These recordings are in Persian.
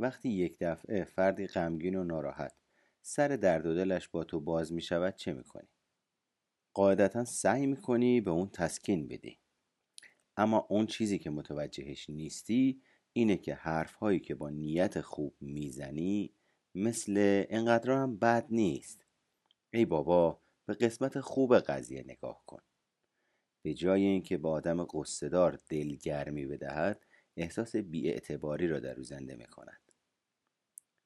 وقتی یک دفعه فردی غمگین و ناراحت سر درد و دلش با تو باز می شود چه می کنی؟ قاعدتا سعی می کنی به اون تسکین بدی. اما اون چیزی که متوجهش نیستی اینه که حرف هایی که با نیت خوب می‌زنی مثل انقدر هم بد نیست ای بابا به قسمت خوب قضیه نگاه کن. به جای اینکه به آدم قصدار دلگرمی بدهد احساس بیاعتباری را در او زنده می کند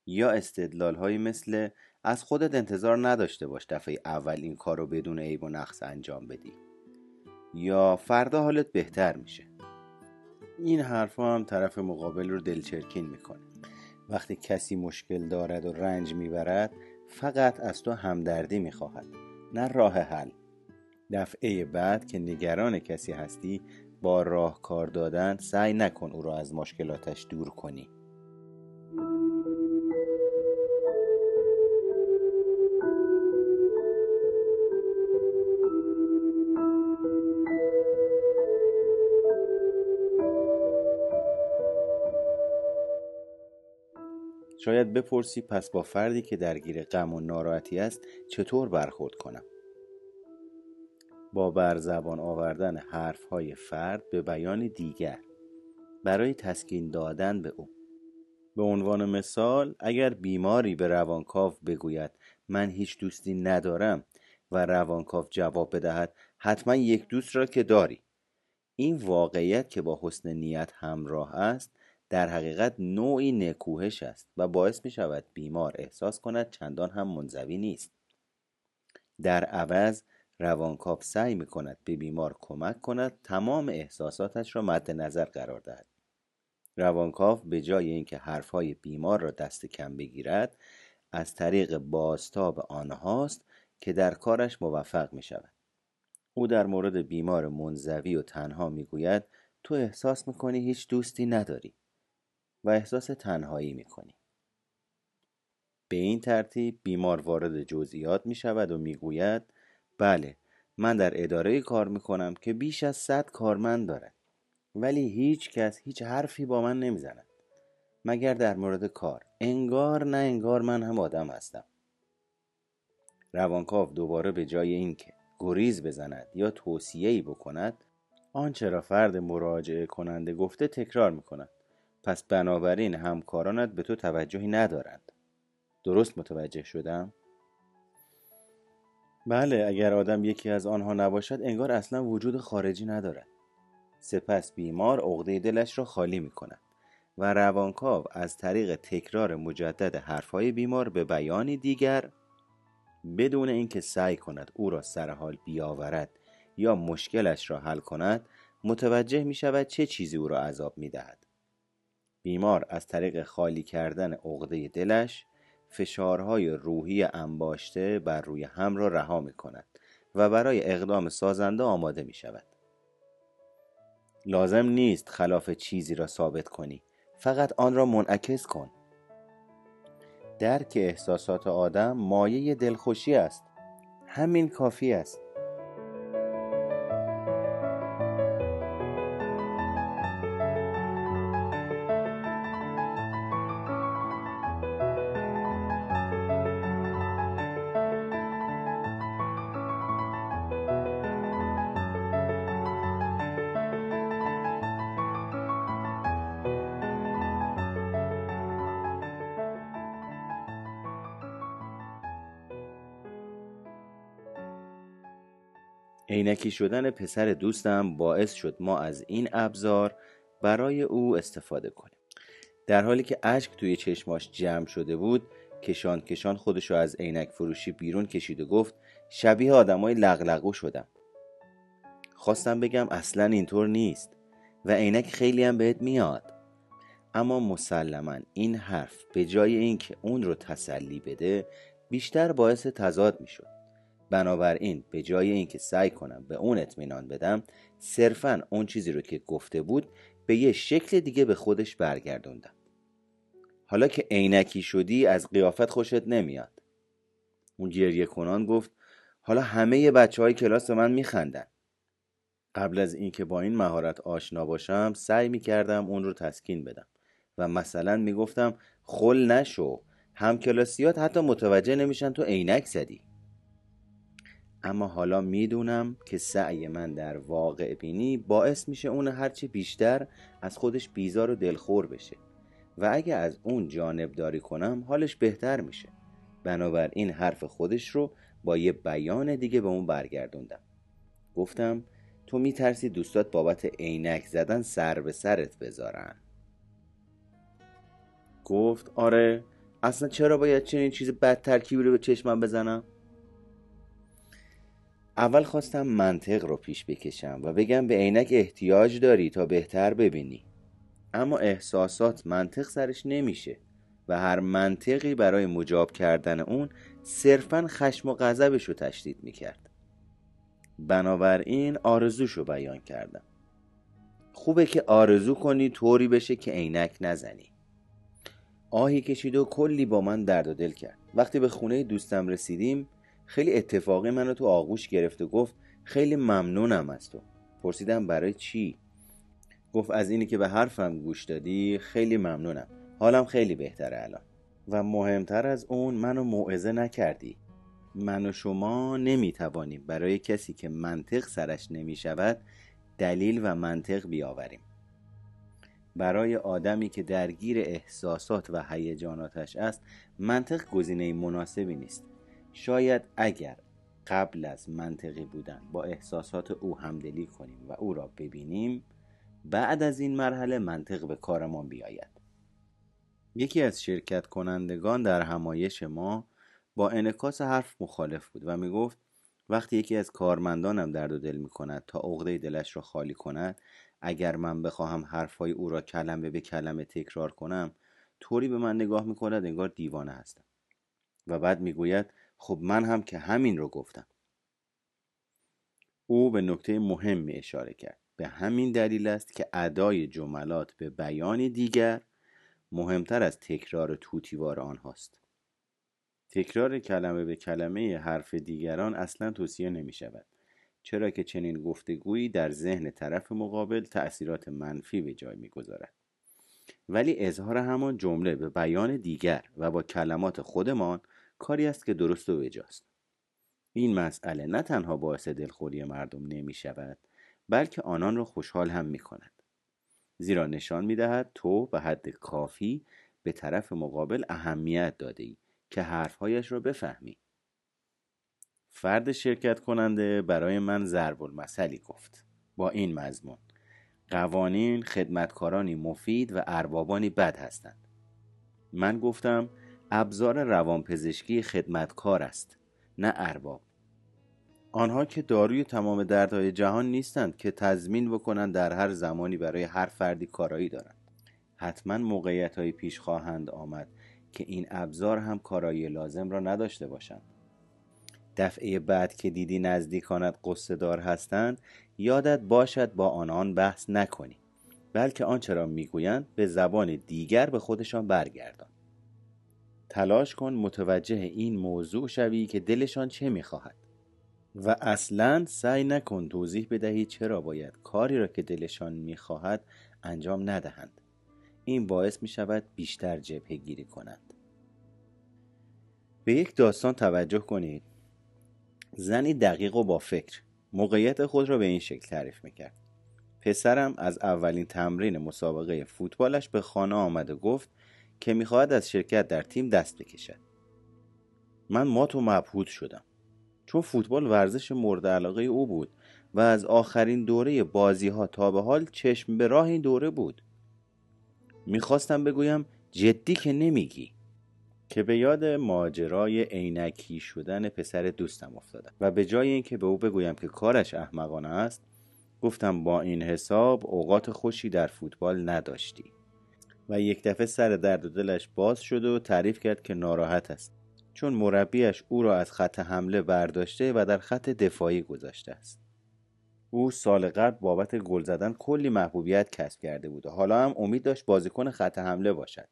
یا استدلال هایی مثل از خودت انتظار نداشته باش دفعه اول این کار رو بدون عیب و نقص انجام بدی. یا فردا حالت بهتر میشه. این حرفها هم طرف مقابل رو دلچرکین می‌کنه. وقتی کسی مشکل دارد و رنج می‌برد فقط از تو همدردی می‌خواهد نه راه حل. دفعه بعد که نگران کسی هستی با راهکار دادن سعی نکن او را از مشکلاتش دور کنی. شاید بپرسی پس با فردی که درگیر غم و ناراحتی است چطور برخورد کنم؟ با بر زبان آوردن حرفهای فرد به بیان دیگر. برای تسکین دادن به او. به عنوان مثال اگر بیماری به روانکاو بگوید من هیچ دوستی ندارم و روانکاو جواب بدهد حتما یک دوست را که داری. این واقعیت که با حسن نیت همراه است در حقیقت نوعی نکوهش است و باعث می شود بیمار احساس کند چندان هم منزوی نیست. در عوض روانکاو سعی می کند به بیمار کمک کند تمام احساساتش را مد نظر قرار دهد. روانکاو به جای اینکه حرفهای بیمار را دست کم بگیرد از طریق بازتاب آنهاست که در کارش موفق می شود او در مورد بیمار منزوی و تنها می گوید تو احساس می کنی هیچ دوستی نداری. و احساس تنهایی می کنی. به این ترتیب بیمار وارد جزئیات می شود و می گوید بله من در اداره کار می کنم که بیش از صد کارمند دارد ولی هیچ کس هیچ حرفی با من نمی زند مگر در مورد کار. انگار نه انگار من هم آدم هستم. روانکاو دوباره به جای اینکه گریز بزند یا توصیه‌ای بکند آنچه را فرد مراجعه کننده گفته تکرار می کند پس بنابراین همکارانت به تو توجهی ندارند درست متوجه شدم؟ بله اگر آدم یکی از آنها نباشد انگار اصلا وجود خارجی ندارد سپس بیمار عقده دلش را خالی می کند و روانکاو از طریق تکرار مجدد حرفهای بیمار به بیانی دیگر بدون اینکه سعی کند او را سر حال بیاورد یا مشکلش را حل کند متوجه می شود چه چیزی او را عذاب می دهد. بیمار از طریق خالی کردن عقده دلش فشارهای روحی انباشته بر روی هم را رها می کند و برای اقدام سازنده آماده می شود. لازم نیست خلاف چیزی را ثابت کنی فقط آن را منعکس کن. درک احساسات آدم مایه دلخوشی است. همین کافی است. عینکی شدن پسر دوستم باعث شد ما از این ابزار برای او استفاده کنیم. در حالی که اشک توی چشماش جمع شده بود کشان کشان خودشو از عینک فروشی بیرون کشید و گفت شبیه آدمای لغلقو شدم. خواستم بگم اصلا اینطور نیست و عینک خیلی هم بهت میاد. اما مسلما این حرف به جای اینکه اون رو تسلی بده بیشتر باعث تضاد می‌شد. بنابراین به جای اینکه سعی کنم به اون اطمینان بدم صرفا اون چیزی رو که گفته بود به یه شکل دیگه به خودش برگردوندم. حالا که عینکی شدی از قیافت خوشت نمیاد. اون گریه کنان گفت حالا همه بچه های کلاس من میخندن. قبل از اینکه با این مهارت آشنا باشم سعی می‌کردم اون رو تسکین بدم و مثلا می‌گفتم خل نشو همکلاسیات حتی متوجه نمیشن تو عینک زدی. اما حالا می‌دونم که سعی من در واقع بینی باعث میشه اون هرچی بیشتر از خودش بیزار و دلخور بشه و اگه از اون جانب داری کنم حالش بهتر میشه. بنابراین حرف خودش رو با یه بیان دیگه به اون برگردوندم. گفتم تو میترسی دوستات بابت عینک زدن سر به سرت بذارن. گفت آره اصلا چرا باید چنین چیز بد ترکیبی رو به چشمم بزنم؟ اول خواستم منطق رو پیش بکشم و بگم به عینک احتیاج داری تا بهتر ببینی. اما احساسات منطق سرش نمیشه و هر منطقی برای مجاب کردن اون صرفا خشم و غضبش رو تشدید می‌کرد. بنابراین آرزوشو بیان کردم. خوبه که آرزو کنی طوری بشه که عینک نزنی. آهی کشید و کلی با من درد و دل کرد. وقتی به خونه دوستم رسیدیم خیلی اتفاقی منو تو آغوش گرفت و گفت خیلی ممنونم از تو. پرسیدم برای چی؟ گفت از اینی که به حرفم گوش دادی خیلی ممنونم. حالم خیلی بهتره الان. و مهمتر از اون منو موعظه نکردی. من و شما نمی‌توانیم برای کسی که منطق سرش نمی‌شود دلیل و منطق بیاوریم. برای آدمی که درگیر احساسات و هیجاناتش است منطق گزینه مناسبی نیست. شاید اگر قبل از منطقی بودن با احساسات او همدلی کنیم و او را ببینیم بعد از این مرحله منطق به کارمان بیاید. یکی از شرکت کنندگان در همایش ما با انکاس حرف مخالف بود و می گفت وقتی یکی از کارمندانم درد و دل می کند تا عقده دلش را خالی کند اگر من بخواهم حرفهای او را کلمه به کلمه تکرار کنم طوری به من نگاه می کند انگار دیوانه هستم. و بعد می‌گوید خب من هم که همین رو گفتم. او به نکته مهمی اشاره کرد. به همین دلیل است که ادای جملات به بیان دیگر مهمتر از تکرار توتیوار آنهاست. تکرار کلمه به کلمه حرف دیگران اصلا توصیه نمی شود چرا که چنین گفتگویی در ذهن طرف مقابل تأثیرات منفی به جای می‌گذارد. ولی اظهار همان جمله به بیان دیگر و با کلمات خودمان کاری است که درست و بجاست این مسئله نه تنها باعث دلخوری مردم نمی شود بلکه آنان را خوشحال هم می کند زیرا نشان می دهد تو به حد کافی به طرف مقابل اهمیت داده ای که حرفهایش را بفهمی. فرد شرکت کننده برای من ضرب المثلی گفت. با این مضمون قوانین خدمتکارانی مفید و اربابانی بد هستند. من گفتم ابزار روانپزشکی خدمتکار است نه ارباب. آنها که داروی تمام دردهای جهان نیستند که تضمین بکنند در هر زمانی برای هر فردی کارایی دارند. حتما موقعیت های پیش خواهند آمد که این ابزار هم کارایی لازم را نداشته باشند. دفعه بعد که دیدی نزدیکانت قصه دار هستند یادت باشد با آنان بحث نکنی بلکه آنچه را می‌گویند به زبان دیگر به خودشان برگردان. تلاش کن متوجه این موضوع شوی که دلشان چه می‌خواهد. و اصلا سعی نکن توضیح بدهی چرا باید کاری را که دلشان می‌خواهد انجام ندهند. این باعث می شود بیشتر جبهه گیری کنند. به یک داستان توجه کنید. زنی دقیق و با فکر موقعیت خود را به این شکل تعریف می‌کرد. پسرم از اولین تمرین مسابقه فوتبالش به خانه آمد و گفت که می‌خواهد از شرکت در تیم دست بکشد. من مات و مبهوت شدم. چون فوتبال ورزش مورد علاقه او بود و از آخرین دوره بازی ها تا به حال چشم به راه این دوره بود. می‌خواستم بگویم جدی که نمیگی که به یاد ماجرای عینکی شدن پسر دوستم افتادم و به جای اینکه به او بگویم که کارش احمقانه است گفتم با این حساب اوقات خوشی در فوتبال نداشتی. و یک دفعه سر درد و دلش باز شد و تعریف کرد که ناراحت است. چون مربیش او را از خط حمله برداشته و در خط دفاعی گذاشته است. او سال قبل بابت گل زدن کلی محبوبیت کسب کرده بود و حالا هم امید داشت بازیکن خط حمله باشد.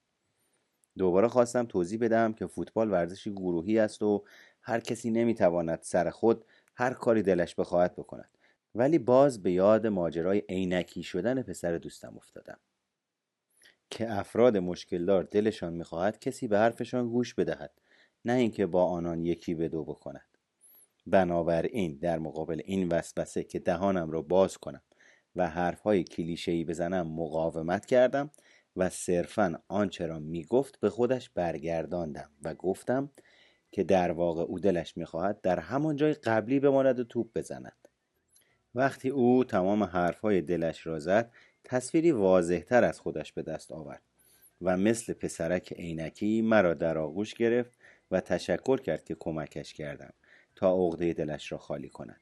دوباره خواستم توضیح بدم که فوتبال ورزشی گروهی است و هر کسی نمی‌تواند سر خود هر کاری دلش بخواهد بکند. ولی باز به یاد ماجرای عینکی شدن پسر دوستم افتادم. که افراد مشکلدار دلشان می‌خواهد کسی به حرفشان گوش بدهد نه اینکه با آنان یکی به دو بکند بنابراین در مقابل این وسوسه که دهانم را باز کنم و حرفهای کلیشه‌ای بزنم مقاومت کردم و صرفا آنچه را می‌گفت به خودش برگرداندم و گفتم که در واقع او دلش می‌خواهد در همان جای قبلی بماند و توپ بزند. وقتی او تمام حرفهای دلش را زد تصویری واضحتر از خودش به دست آورد و مثل پسرک عینکی مرا در آغوش گرفت و تشکر کرد که کمکش کردم تا عقده دلش را خالی کند.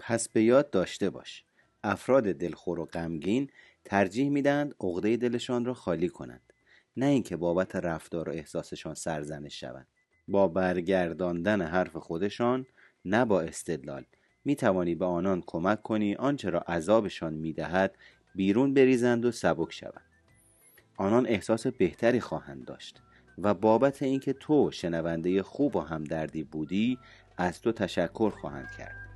پس به یاد داشته باش افراد دلخور و غمگین ترجیح می‌دهند عقده دلشان را خالی کنند نه اینکه بابت رفتار و احساسشان سرزنش شوند. با برگرداندن حرف خودشان نه با استدلال. می توانی به آنان کمک کنی آنچه را عذابشان می دهد بیرون بریزند و سبک شوند. آنان احساس بهتری خواهند داشت و بابت اینکه تو شنونده خوب و همدردی بودی از تو تشکر خواهند کرد.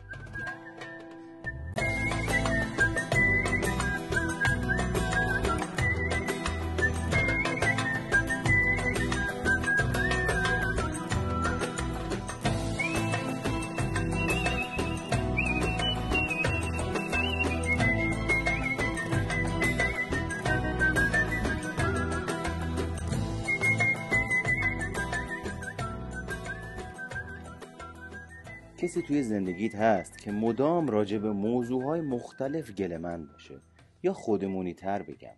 کسی توی زندگیت هست که مدام راجع به موضوعهای مختلف گلمند باشه یا خودمونی تر بگم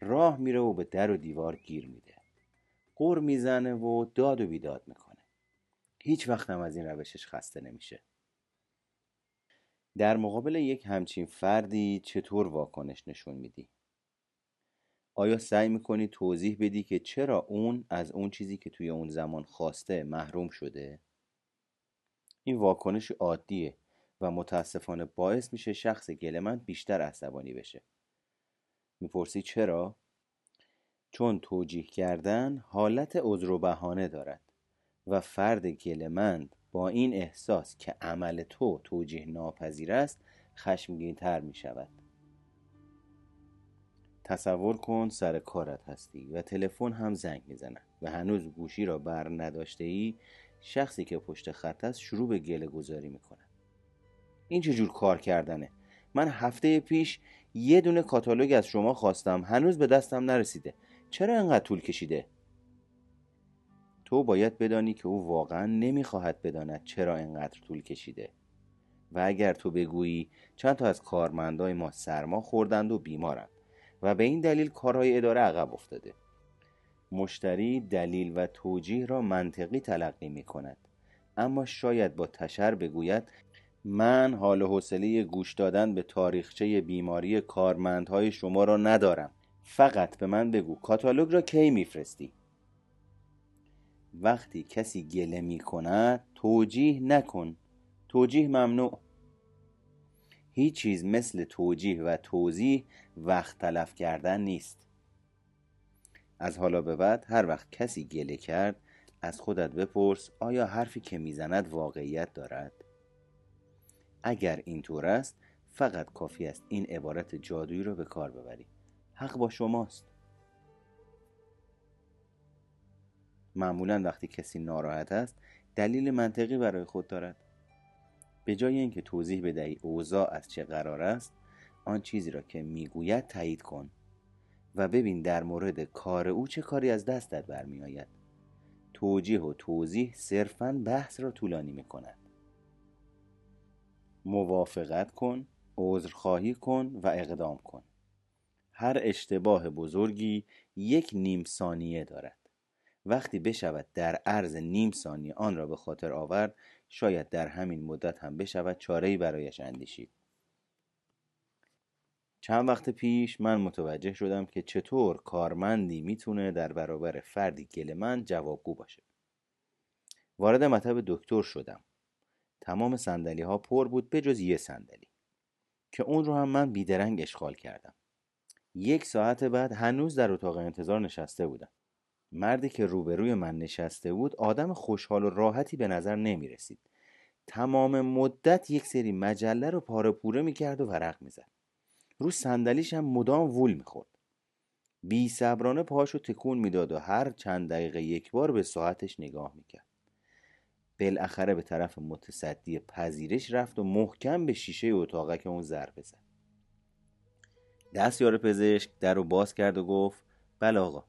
راه میره و به در و دیوار گیر میده قر می‌زنه و داد و بیداد می‌کنه هیچ وقت هم از این روشش خسته نمیشه در مقابل یک همچین فردی چطور واکنش نشون میدی؟ آیا سعی می‌کنی توضیح بدی که چرا اون از اون چیزی که توی اون زمان خواسته محروم شده؟ این واکنش عادیه و متاسفانه باعث میشه شخص گلمند بیشتر عصبانی بشه می‌پرسی چرا؟ چون توجیه کردن حالت عذر و بهانه دارد و فرد گلمند با این احساس که عمل تو توجیه ناپذیر است خشمگین تر می شود تصور کن سر کارت هستی و تلفن هم زنگ می‌زند و هنوز گوشی را بر نداشته ای شخصی که پشت خط است شروع به گله گذاری می‌کنه. این چجور کار کردنه؟ من هفته پیش یه دونه کاتالوگ از شما خواستم هنوز به دستم نرسیده. چرا انقدر طول کشیده؟ تو باید بدانی که او واقعا نمی‌خواهد بداند چرا انقدر طول کشیده. و اگر تو بگویی چند تا از کارمندای ما سرما خوردند و بیمارند و به این دلیل کارهای اداره عقب افتاده. مشتری دلیل و توجیه را منطقی تلقی می کند اما شاید با تشر بگوید من حال و حوصله گوش دادن به تاریخچه بیماری کارمندهای شما را ندارم. فقط به من بگو کاتالوگ را کی میفرستی؟ وقتی کسی گله می کند توجیه نکن. توجیه ممنوع. هیچ چیز مثل توجیه و توضیح وقت تلف کردن نیست. از حالا به بعد هر وقت کسی گله کرد از خودت بپرس آیا حرفی که می‌زند واقعیت دارد؟ اگر اینطور است فقط کافی است این عبارت جادویی را به کار ببری. حق با شماست. معمولا وقتی کسی ناراحت است دلیل منطقی برای خود دارد. به جای اینکه توضیح بدهی اوضاع از چه قرار است آن چیزی را که می‌گوید تایید کن. و ببین در مورد کار او چه کاری از دستت برمی آید توجیه و توضیح صرفا بحث را طولانی می کند موافقت کن عذرخواهی کن و اقدام کن. هر اشتباه بزرگی یک نیم ثانیه دارد. وقتی بشود در عرض نیم ثانیه آن را به خاطر آورد شاید در همین مدت هم بشود چاره‌ای برایش اندیشید. چند وقت پیش من متوجه شدم که چطور کارمندی می‌تونه در برابر فردی گلمند جوابگو باشه. وارد مطب دکتر شدم. تمام سندلی ها پر بود به جز یه صندلی که اون رو هم من بیدرنگ اشغال کردم. یک ساعت بعد هنوز در اتاق انتظار نشسته بودم. مردی که روبروی من نشسته بود آدم خوشحال و راحتی به نظر نمی رسید تمام مدت یک سری مجله رو پاره پوره می کرد و ورق می زد. رو صندلیش هم مدام وول می‌خورد. بی صبرانه پاهاشو تکون می‌داد و هر چند دقیقه یک بار به ساعتش نگاه می‌کرد. بالاخره به طرف متصدی پذیرش رفت و محکم به شیشه اتاقک اون ضربه زد. دستیار پزشک در رو باز کرد و گفت بله آقا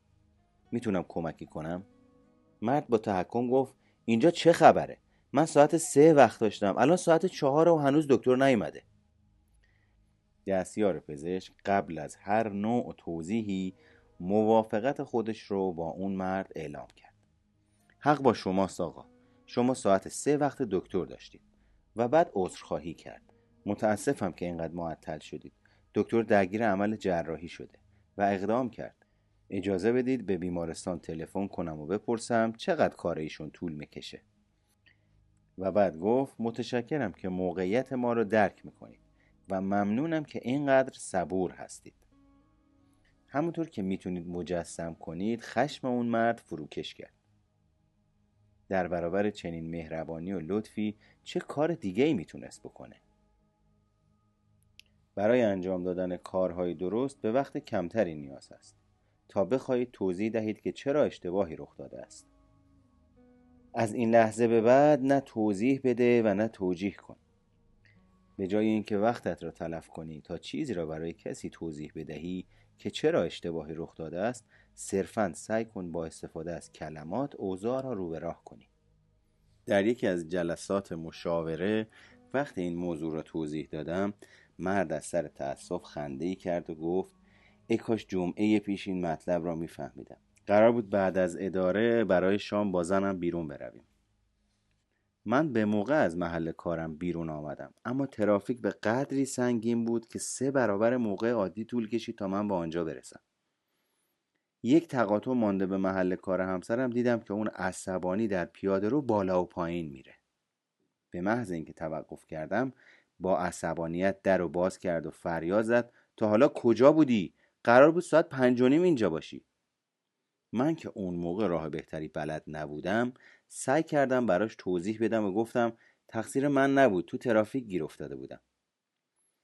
می‌تونم کمکی کنم؟ مرد با تحکم گفت اینجا چه خبره؟ من ساعت سه وقت داشتم الان ساعت چهار و هنوز دکتر نیومده. دستیار پزشک قبل از هر نوع توضیحی موافقت خودش رو با اون مرد اعلام کرد. حق با شماست آقا. شما ساعت سه وقت دکتر داشتید و بعد عذرخواهی کرد. متاسفم که اینقدر معطل شدید. دکتر درگیر عمل جراحی شده و اقدام کرد. اجازه بدید به بیمارستان تلفن کنم و بپرسم چقدر کار ایشون طول می‌کشه. و بعد گفت متشکرم که موقعیت ما رو درک می‌کنید. و ممنونم که اینقدر صبور هستید. همونطور که می‌تونید مجسم کنید خشم اون مرد فروکش کرد. در برابر چنین مهربانی و لطفی چه کار دیگه ای می‌تونست بکنه؟ برای انجام دادن کارهای درست به وقت کمتری نیاز است. تا بخواهید توضیح دهید که چرا اشتباهی رخ داده است. از این لحظه به بعد نه توضیح بده و نه توجیه کن. به جای اینکه وقتت را تلف کنی تا چیزی را برای کسی توضیح بدهی که چرا اشتباهی رخ داده است صرفا سعی کن با استفاده از کلمات اوضاع را رو به راه کنی. در یکی از جلسات مشاوره وقتی این موضوع را توضیح دادم مرد از سر تأسف خنده ای کرد و گفت ای کاش جمعه پیش این مطلب را میفهمیدم. قرار بود بعد از اداره برای شام با زنم بیرون برویم. من به موقع از محل کارم بیرون آمدم. اما ترافیک به قدری سنگین بود که سه برابر موقع عادی طول کشید تا من به آنجا برسم. یک تقاطع مانده به محل کار همسرم دیدم که اون عصبانی در پیاده رو بالا و پایین میره. به محض اینکه توقف کردم با عصبانیت در و باز کرد و فریاد زد تا حالا کجا بودی؟ قرار بود ساعت پنج و نیم اینجا باشی. من که اون موقع راه بهتری بلد نبودم سعی کردم براش توضیح بدم و گفتم تقصیر من نبود تو ترافیک گیر افتاده بودم.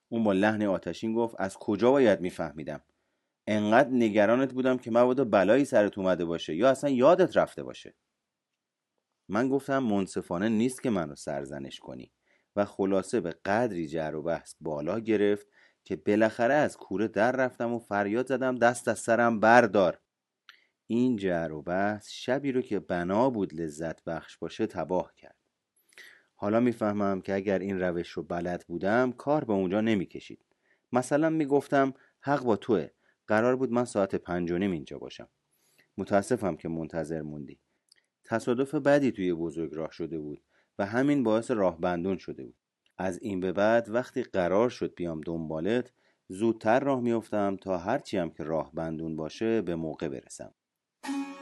اون با لحن آتشین گفت از کجا باید میفهمیدم؟ انقدر نگرانت بودم که مبادا بلایی سرت اومده باشه یا اصلا یادت رفته باشه. من گفتم منصفانه نیست که منو سرزنش کنی. و خلاصه به قدری جر و بحث بالا گرفت که بالاخره از کوره در رفتم و فریاد زدم دست از سرم بردار. این جر و بحث شبی رو که بنا بود لذت بخش باشه تباه کرد. حالا می‌فهمم که اگر این روش رو بلد بودم کار به اونجا نمی‌کشید. مثلا می‌گفتم حق با توه. قرار بود من ساعت پنج و نیم اینجا باشم. متاسفم که منتظر موندی. تصادف بدی توی بزرگ راه شده بود و همین باعث راه بندون شده بود. از این به بعد وقتی قرار شد بیام دنبالت زودتر راه میافتم تا هرچی هم که راه بندون باشه به موقع برسم. thank you.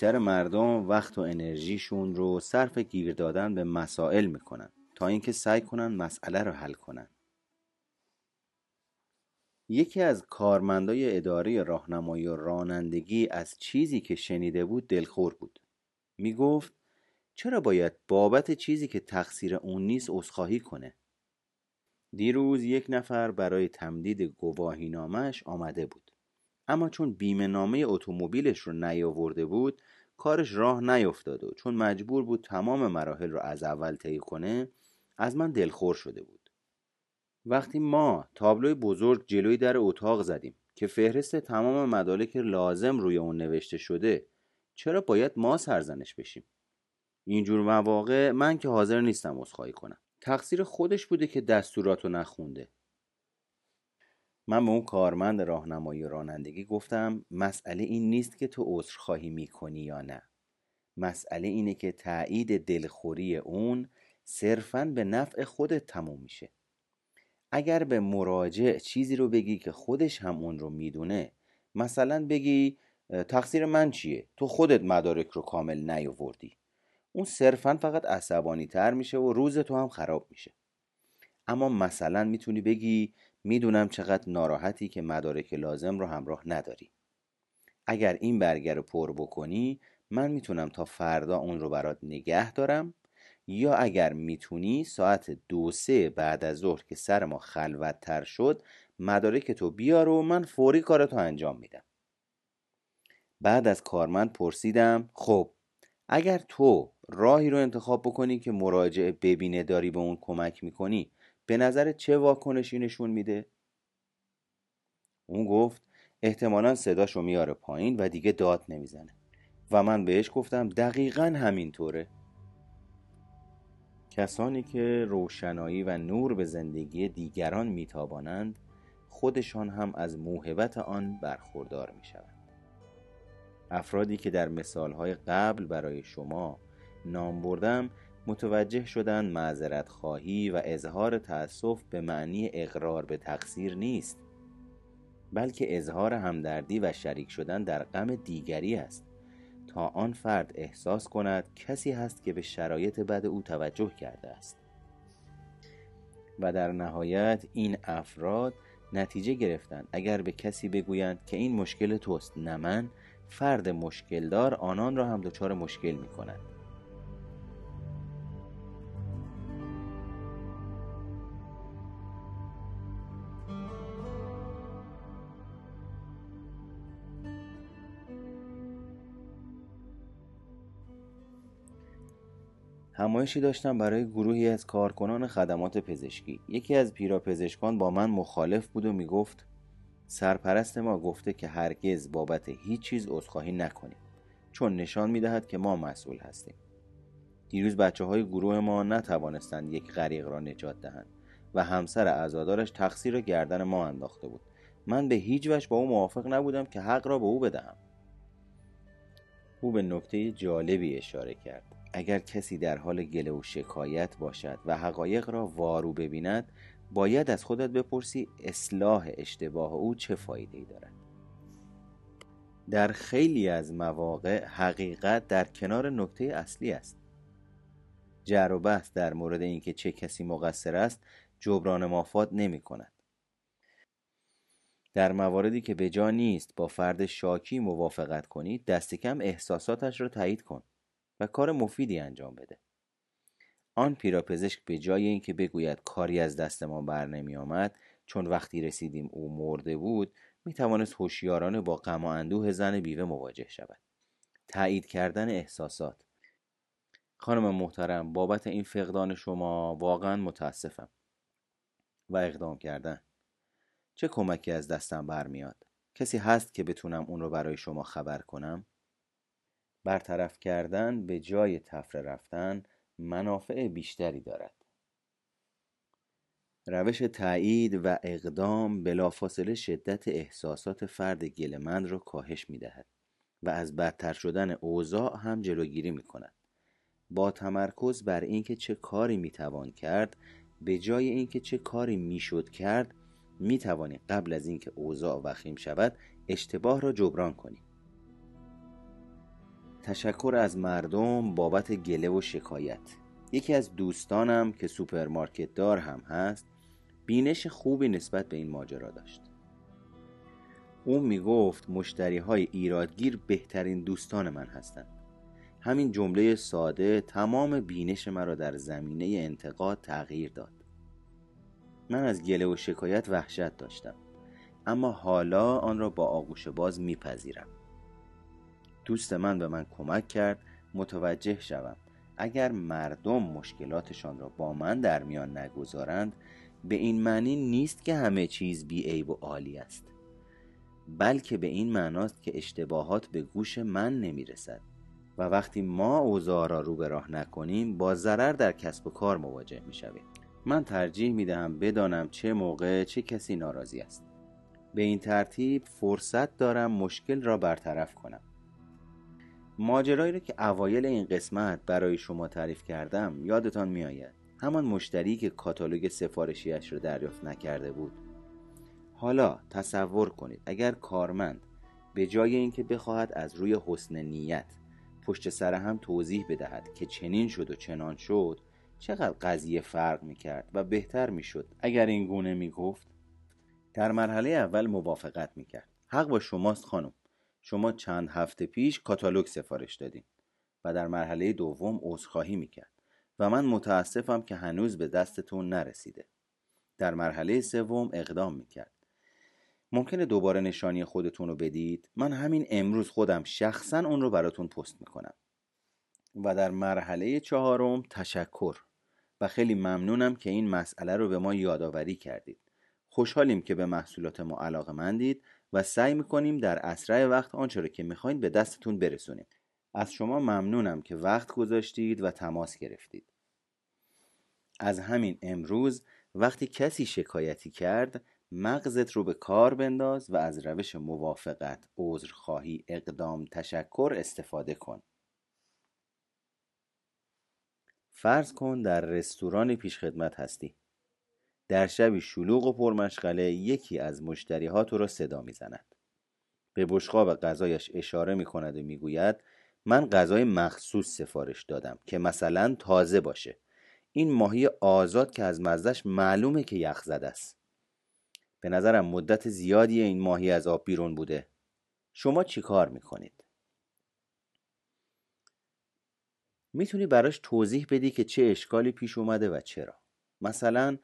بیشتر مردم وقت و انرژیشون رو صرف گیر دادن به مسائل می‌کنن تا اینکه سعی کنن مسئله رو حل کنن. یکی از کارمندای اداره راهنمایی و رانندگی از چیزی که شنیده بود دلخور بود. می‌گفت چرا باید بابت چیزی که تقصیر اون نیست عذرخواهی کنه؟ دیروز یک نفر برای تمدید گواهی نامش آمده بود. اما چون بیمه نامه اتومبیلش رو نیاورده بود کارش راه نیفتاد و چون مجبور بود تمام مراحل رو از اول طی کنه از من دلخور شده بود. وقتی ما تابلوی بزرگ جلوی در اتاق زدیم که فهرست تمام مدارک لازم روی اون نوشته شده چرا باید ما سرزنش بشیم؟ اینجور مواقع من که حاضر نیستم عذرخواهی کنم. تقصیر خودش بوده که دستوراتو نخونده. من به اون کارمند راهنمایی رانندگی گفتم مسئله این نیست که تو عذرخواهی می‌کنی یا نه. مسئله اینه که تایید دلخوری اون صرفا به نفع خودت تموم میشه. اگر به مراجع چیزی رو بگی که خودش هم اون رو می‌دونه مثلا بگی تقصیر من چیه؟ تو خودت مدارک رو کامل نیاوردی. اون صرفا فقط عصبانی تر میشه و روز تو هم خراب میشه. اما مثلا می‌تونی بگی می‌دونم چقدر ناراحتی که مدارک لازم رو همراه نداری. اگر این برگر رو پر بکنی من می‌تونم تا فردا اون رو برات نگه دارم یا اگر می‌تونی ساعت دو سه بعد از ظهر که سر ما خلوت تر شد مدارک تو بیار و من فوری کارتو انجام میدم. بعد از کارمند پرسیدم خب اگر تو راهی رو انتخاب بکنی که مراجعه ببینه داری به اون کمک می‌کنی به نظر چه واکنشی نشون میده؟ اون گفت احتمالا صداشو میاره پایین و دیگه داد نمی‌زنه. و من بهش گفتم دقیقا همینطوره. کسانی که روشنایی و نور به زندگی دیگران میتابانند خودشان هم از موهبت آن برخوردار می‌شوند. افرادی که در مثالهای قبل برای شما نام بردم متوجه شدن معذرت خواهی و اظهار تأسف به معنی اقرار به تقصیر نیست بلکه اظهار همدردی و شریک شدن در غم دیگری است. تا آن فرد احساس کند کسی هست که به شرایط بد او توجه کرده است. و در نهایت این افراد نتیجه گرفتند. اگر به کسی بگویند که این مشکل توست نه من فرد مشکلدار آنان را هم دچار مشکل می کند همایشی داشتم برای گروهی از کارکنان خدمات پزشکی. یکی از پیراپزشکان با من مخالف بود و می‌گفت سرپرست ما گفته که هرگز بابت هیچ چیز عذرخواهی نکنیم چون نشان می‌دهد که ما مسئول هستیم. دیروز بچه های گروه ما نتوانستند یک غریق را نجات دهند و همسر عزادارش تقصیر را گردن ما انداخته بود. من به هیچ وجه با او موافق نبودم که حق را به او بدهم. او به نکته جالبی اشاره کرد. اگر کسی در حال گله و شکایت باشد و حقایق را وارو ببیند باید از خودت بپرسی اصلاح اشتباه او چه فایده ای دارد. در خیلی از مواقع حقیقت در کنار نکته اصلی است. جر و بحث در مورد اینکه چه کسی مقصر است جبران مافات نمی کند در مواردی که به جا نیست با فرد شاکی موافقت کنید دست کم احساساتش را تایید کن. و کار مفیدی انجام بده. آن پیراپزشک به جای اینکه بگوید کاری از دست ما بر نمی آمد چون وقتی رسیدیم او مرده بود می توانست هوشیارانه با غم و اندوه زن بیوه مواجه شود. تایید کردن احساسات. خانم محترم بابت این فقدان شما واقعا متاسفم. و اقدام کردن. چه کمکی از دستم برمیاد؟ کسی هست که بتونم اون رو برای شما خبر کنم؟ برطرف کردن به جای تفره رفتن منافع بیشتری دارد روش تایید و اقدام بلافاصله شدت احساسات فرد گلمند را کاهش می دهد و از بدتر شدن اوضاع هم جلوگیری می کند. با تمرکز بر اینکه چه کاری می توان کرد به جای اینکه چه کاری می‌شد کرد می توانی قبل از اینکه اوضاع وخیم شود اشتباه را جبران کنی. تشکر از مردم بابت گله و شکایت. یکی از دوستانم که سوپرمارکت دار هم هست بینش خوبی نسبت به این ماجرا داشت. او می‌گفت مشتری های ایرادگیر بهترین دوستان من هستند همین جمله ساده تمام بینش مرا در زمینه انتقاد تغییر داد. من از گله و شکایت وحشت داشتم اما حالا آن را با آغوش باز میپذیرم. دوست من به من کمک کرد متوجه شوم. اگر مردم مشکلاتشان را با من در میان نگذارند به این معنی نیست که همه چیز بی عیب و عالی است. بلکه به این معناست که اشتباهات به گوش من نمی رسد و وقتی ما اوضاع را رو به راه نکنیم با ضرر در کسب و کار مواجه می شویم من ترجیح می دهم بدانم چه موقع چه کسی ناراضی است. به این ترتیب فرصت دارم مشکل را برطرف کنم. ماجرایی رو که اوایل این قسمت برای شما تعریف کردم یادتان میآید. همان مشتری که کاتالوگ سفارشیش را دریافت نکرده بود. حالا تصور کنید اگر کارمند به جای اینکه بخواهد از روی حسن نیت پشت سر هم توضیح بدهد که چنین شد و چنان شد چقدر قضیه فرق می‌کرد و بهتر می‌شد. اگر این گونه می‌گفت در مرحله اول موافقت می‌کرد. حق با شماست خانم. شما چند هفته پیش کاتالوگ سفارش دادین و در مرحله دوم عذرخواهی می‌کرد و من متاسفم که هنوز به دستتون نرسیده. در مرحله سوم اقدام می‌کرد. ممکنه دوباره نشانی خودتون رو بدید؟ من همین امروز خودم شخصا اون رو براتون پست می‌کنم. و در مرحله چهارم تشکر. و خیلی ممنونم که این مسئله رو به ما یادآوری کردید. خوشحالیم که به محصولات ما علاقه مندید و سعی می‌کنیم در اسرع وقت آنچه رو که می‌خواین به دستتون برسونیم از شما ممنونم که وقت گذاشتید و تماس گرفتید از همین امروز وقتی کسی شکایتی کرد مغزت رو به کار بنداز و از روش موافقت، عذرخواهی، اقدام، تشکر استفاده کن. فرض کن در رستوران پیشخدمت هستی. در شبی شلوغ و پرمشغله یکی از مشتریها تو را صدا می‌زند. به بشقاب غذایش اشاره می کند و می‌گوید من غذای مخصوص سفارش دادم که مثلا تازه باشه. این ماهی آزاد که از مزدش معلومه که یخ زده است. به نظرم مدت زیادی این ماهی از آب بیرون بوده شما چی کار می‌کنید؟ می‌تونی براش توضیح بدی که چه اشکالی پیش اومده و چرا مثلا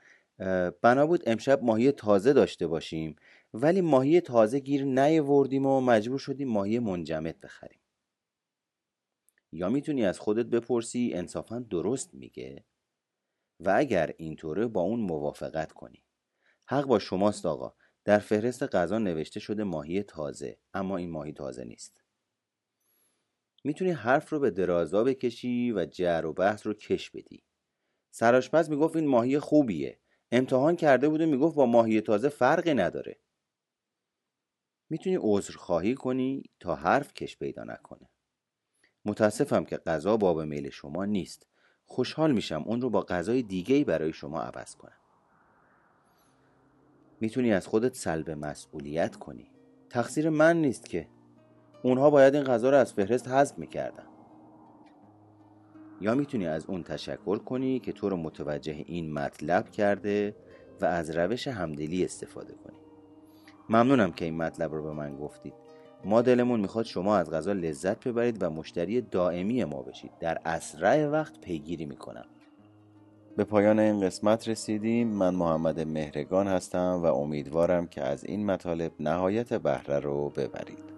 بنا بود امشب ماهی تازه داشته باشیم. ولی ماهی تازه گیر نیاوردیم و مجبور شدیم ماهی منجمد بخریم. یا می‌تونی از خودت بپرسی انصافا درست میگه؟ و اگر اینطوره با اون موافقت کنی. حق با شماست آقا. در فهرست غذا نوشته شده ماهی تازه اما این ماهی تازه نیست. می‌تونی حرف رو به درازا بکشی و جر و بحث رو کش بدی. سراشپز می‌گفت این ماهی خوبیه. امتحان کرده بود و می‌گفت با ماهی تازه فرقی نداره. می‌تونی عذرخواهی کنی تا حرف کش پیدا نکنه. متاسفم که غذا باب میل شما نیست. خوشحال میشم اون رو با غذای دیگه برای شما عوض کنم. می‌تونی از خودت سلب مسئولیت کنی. تقصیر من نیست که. اونها باید این غذا رو از فهرست حذف می‌کردن. یا می‌تونی از اون تشکر کنی که تو رو متوجه این مطلب کرده و از روش همدلی استفاده کنی. ممنونم که این مطلب رو به من گفتید. ما دلمون می‌خواد شما از غذا لذت ببرید و مشتری دائمی ما بشید. در اسرع وقت پیگیری می‌کنم. به پایان این قسمت رسیدیم. من محمد مهرگان هستم و امیدوارم که از این مطالب نهایت بهره رو ببرید.